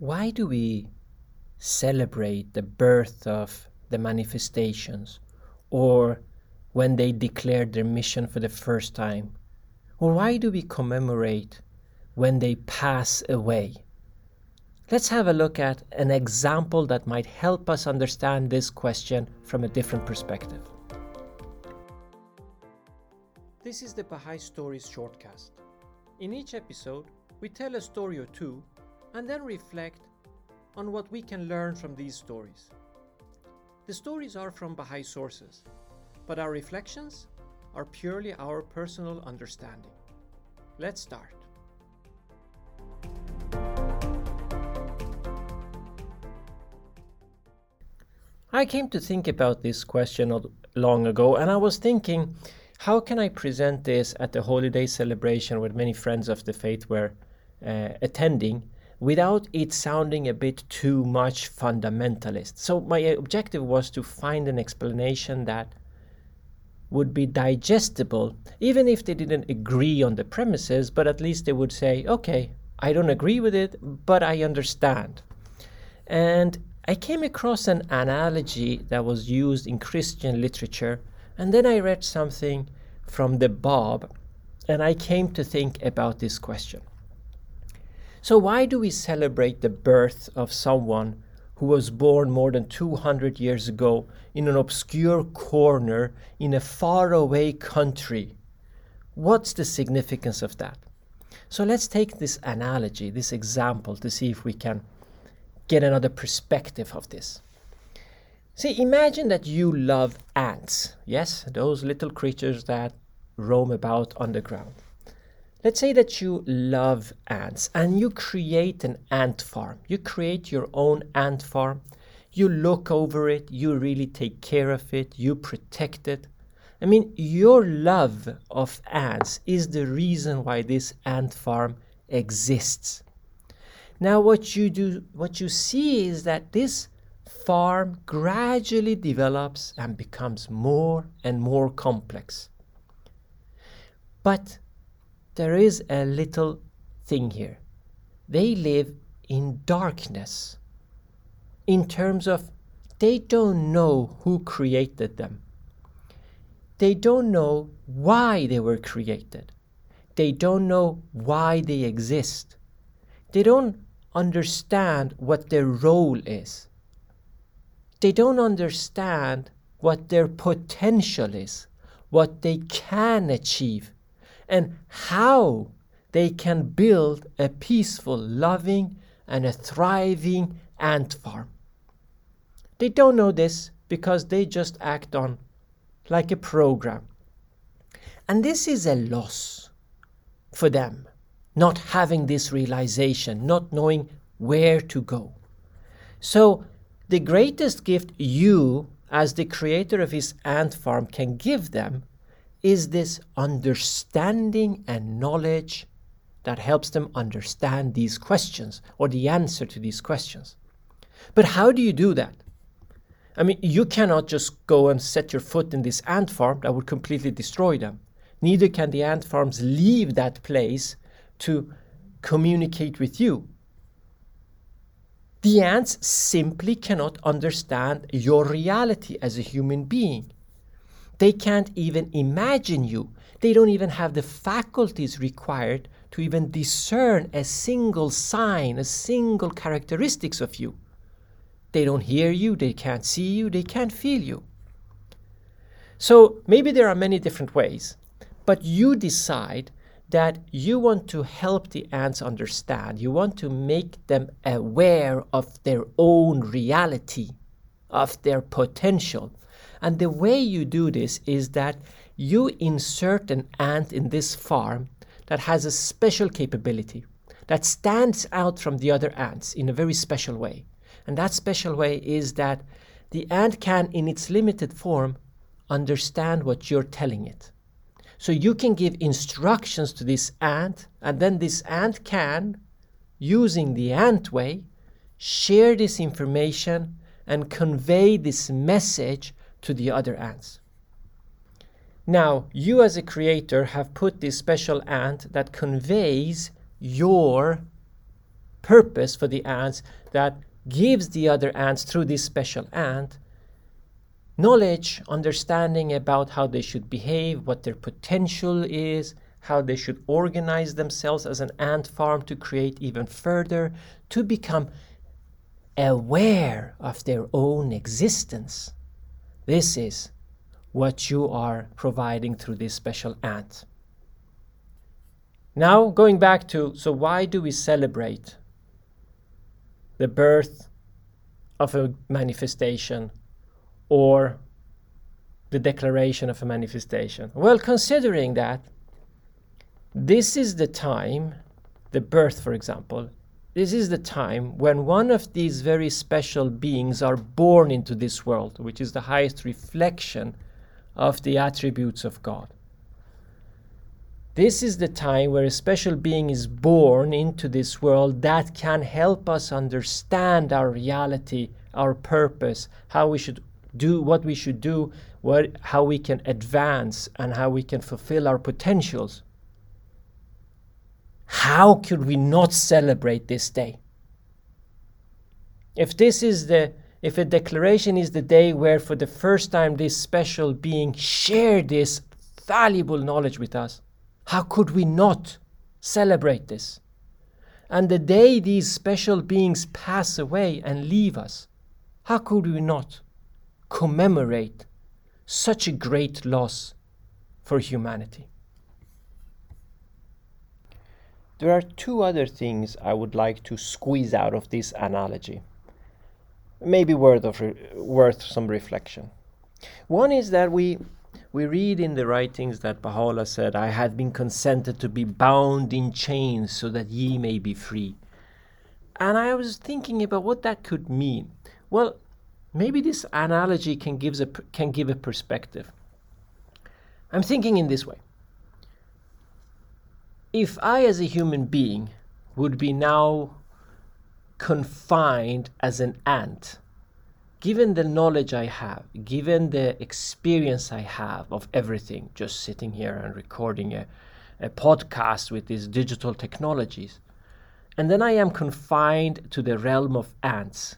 why do we celebrate the birth of the manifestations or when they declare their mission for the first time? Or why do we commemorate when they pass away? Let's have a look at an example that might help us understand this question from a different perspective. This is the Baha'i Stories shortcast. In each episode, we tell a story or two and then reflect on what we can learn from these stories. The stories are from Baha'i sources, but our reflections are purely our personal understanding. Let's start. I came to think about this question not long ago, and I was thinking, how can I present this at the holiday celebration where many friends of the faith were uh, attending without it sounding a bit too much fundamentalist? So, my objective was to find an explanation that would be digestible, even if they didn't agree on the premises, but at least they would say, okay, I don't agree with it, but I understand. And I came across an analogy that was used in Christian literature, and then I read something from the Bab, and I came to think about this question. So, why do we celebrate the birth of someone who was born more than 200 years ago in an obscure corner in a faraway country. What's the significance of that? So let's take this analogy, this example, to see if we can get another perspective of this. See, imagine that you love ants. Yes, those little creatures that roam about on the ground. Let's say that you love ants and you create an ant farm. You create your own ant farm. You look over it, you really take care of it, you protect it. I mean, your love of ants is the reason why this ant farm exists. Now, what you do, what you see is that this farm gradually develops and becomes more and more complex. But there is a little thing here. They live in darkness in terms of they don't know who created them. They don't know why they were created. They don't know why they exist. They don't understand what their role is. They don't understand what their potential is, what they can achieve and how they can build a peaceful, loving, and a thriving ant farm. They don't know this because they just act on like a program. And this is a loss for them, not having this realization, not knowing where to go. So, the greatest gift you, as the creator of his ant farm, can give them is this understanding and knowledge that helps them understand these questions or the answer to these questions. But how do you do that? I mean, you cannot just go and set your foot in this ant farm that would completely destroy them. Neither can the ant farms leave that place to communicate with you. The ants simply cannot understand your reality as a human being. They can't even imagine you. They don't even have the faculties required to even discern a single sign, a single characteristics of you. They don't hear you, they can't see you, they can't feel you. So maybe there are many different ways, but you decide that you want to help the ants understand. You want to make them aware of their own reality, of their potential, and the way you do this is that you insert an ant in this farm that has a special capability that stands out from the other ants in a very special way. And that special way is that the ant can, in its limited form, understand what you're telling it. So you can give instructions to this ant, and then this ant can, using the ant way, share this information and convey this message to the other ants. Now, you as a creator have put this special ant that conveys your purpose for the ants that gives the other ants through this special ant knowledge, understanding about how they should behave, what their potential is, how they should organize themselves as an ant farm to create even further, to become aware of their own existence. This is what you are providing through this special ant. Now, going back to so, why do we celebrate the birth of a manifestation or the declaration of a manifestation? Well, considering that this is the time, the birth, for example, this is the time when one of these very special beings are born into this world, which is the highest reflection of the attributes of God. This is the time where a special being is born into this world that can help us understand our reality, our purpose, how we should do what we should do, what, how we can advance, and how we can fulfill our potentials. How could we not celebrate this day? If this is the if a declaration is the day where for the first time this special being shared this valuable knowledge with us, how could we not celebrate this? And the day these special beings pass away and leave us, how could we not commemorate such a great loss for humanity? There are two other things I would like to squeeze out of this analogy, maybe worth, of re- worth some reflection. One is that we we read in the writings that Baha'u'llah said, I have been consented to be bound in chains so that ye may be free. And I was thinking about what that could mean. Well, maybe this analogy can, gives a, can give a perspective. I'm thinking in this way. If I, as a human being, would be now confined as an ant given the knowledge I have, given the experience I have of everything, just sitting here and recording a, a podcast with these digital technologies, and then I am confined to the realm of ants.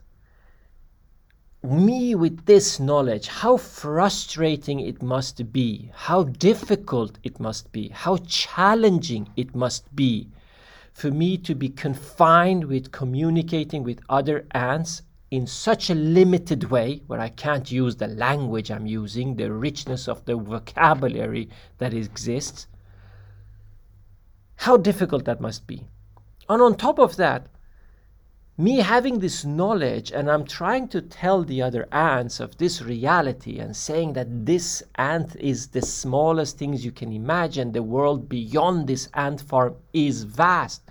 Me with this knowledge, how frustrating it must be, how difficult it must be, how challenging it must be for me to be confined with communicating with other ants in such a limited way where I can't use the language I'm using, the richness of the vocabulary that exists, how difficult that must be. And on top of that, me having this knowledge and I'm trying to tell the other ants of this reality and saying that this ant is the smallest things you can imagine, the world beyond this ant farm is vast.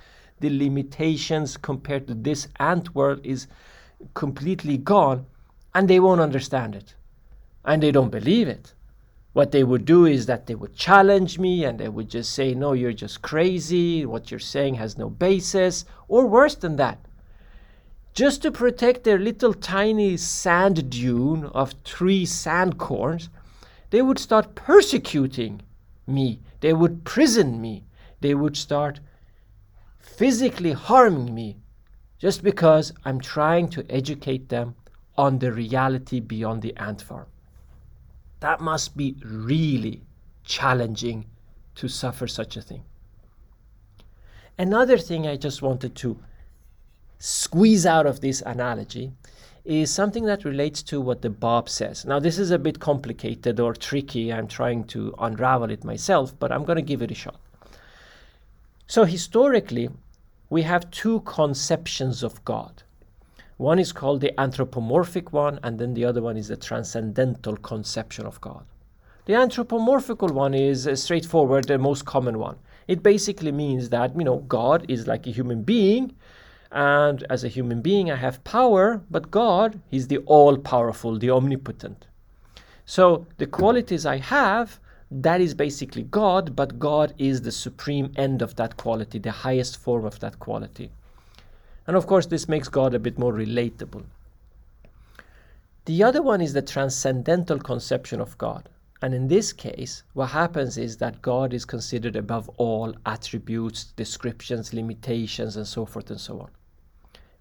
The limitations compared to this ant world is completely gone and they won't understand it and they don't believe it. What they would do is that they would challenge me and they would just say, No, you're just crazy. What you're saying has no basis. Or worse than that, just to protect their little tiny sand dune of three sandcorns, they would start persecuting me. They would prison me. They would start physically harming me just because I'm trying to educate them on the reality beyond the ant farm. That must be really challenging to suffer such a thing. Another thing I just wanted to squeeze out of this analogy is something that relates to what the Bab says. Now, this is a bit complicated or tricky. I'm trying to unravel it myself, but I'm going to give it a shot. So, historically, we have two conceptions of God. One is called the anthropomorphic one, and then the other one is the transcendental conception of God. The anthropomorphical one is uh, straightforward, the most common one. It basically means that, you know, God is like a human being, and as a human being, I have power, but God, He's the all powerful, the omnipotent. So the qualities I have that is basically God, but God is the supreme end of that quality, the highest form of that quality. And of course, this makes God a bit more relatable. The other one is the transcendental conception of God. And in this case, what happens is that God is considered above all attributes, descriptions, limitations, and so forth and so on.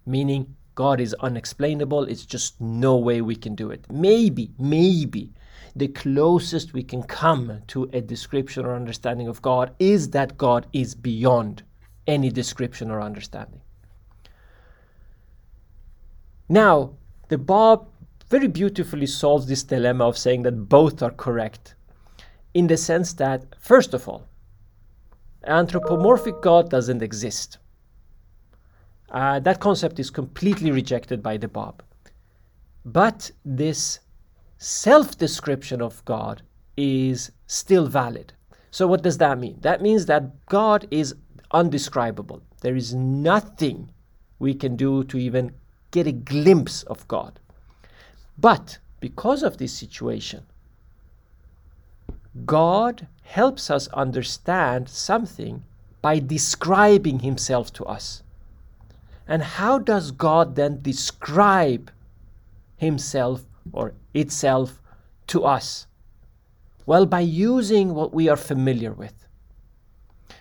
Meaning God is unexplainable. It's just no way we can do it. Maybe, maybe the closest we can come to a description or understanding of God is that God is beyond any description or understanding. Now, the Bab very beautifully solves this dilemma of saying that both are correct in the sense that, first of all, anthropomorphic God doesn't exist. Uh, that concept is completely rejected by the Bab. But this self description of God is still valid. So, what does that mean? That means that God is undescribable. There is nothing we can do to even get a glimpse of God. But because of this situation, God helps us understand something by describing Himself to us. And how does God then describe Himself or itself to us? Well, by using what we are familiar with.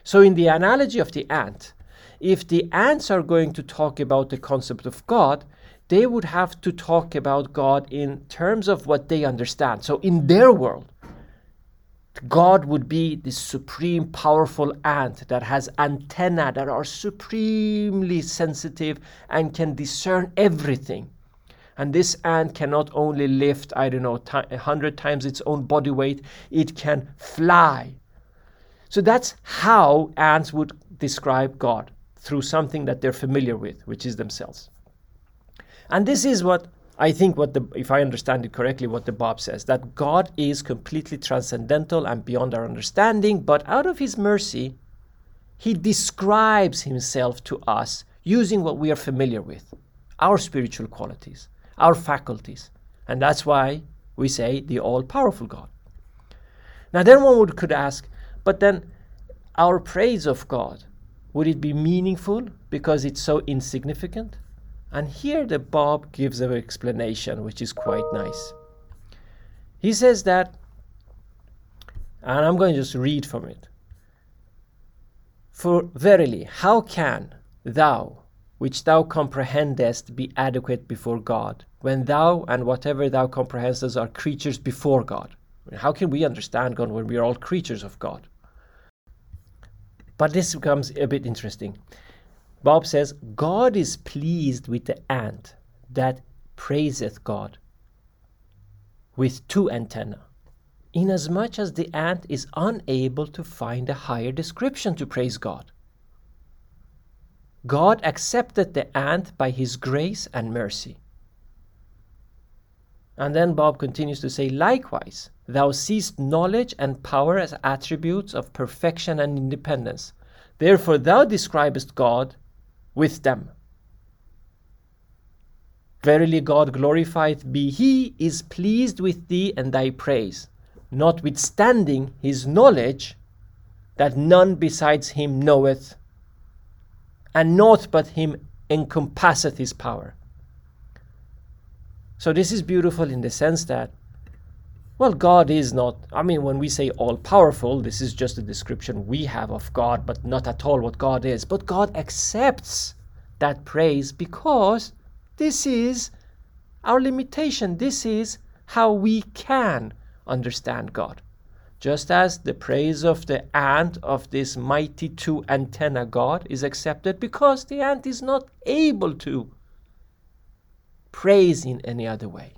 So, in the analogy of the ant, if the ants are going to talk about the concept of God, they would have to talk about God in terms of what they understand. So, in their world, God would be this supreme, powerful ant that has antennae that are supremely sensitive and can discern everything. And this ant can not only lift, I don't know, a hundred times its own body weight, it can fly. So that's how ants would describe God through something that they're familiar with, which is themselves. And this is what I think what the if I understand it correctly, what the Bab says, that God is completely transcendental and beyond our understanding, but out of his mercy, he describes himself to us using what we are familiar with, our spiritual qualities, our faculties. And that's why we say the all-powerful God. Now then one would could ask, but then our praise of God, would it be meaningful because it's so insignificant? And here the Bab gives an explanation which is quite nice. He says that, and I'm going to just read from it. For verily, how can thou, which thou comprehendest, be adequate before God, when thou and whatever thou comprehendest are creatures before God? How can we understand God when we are all creatures of God? But this becomes a bit interesting. Bab says, God is pleased with the ant that praiseth God with two antennae, inasmuch as the ant is unable to find a higher description to praise God. God accepted the ant by his grace and mercy. And then Bab continues to say, Likewise, thou seest knowledge and power as attributes of perfection and independence. Therefore, thou describest God with them. Verily, God glorified be He is pleased with thee and thy praise, notwithstanding His knowledge that none besides Him knoweth, and naught but Him encompasseth His power. So, this is beautiful in the sense that well, God is not, I mean, when we say all powerful, this is just a description we have of God, but not at all what God is. But God accepts that praise because this is our limitation. This is how we can understand God. Just as the praise of the ant of this mighty two antenna God is accepted because the ant is not able to praise in any other way.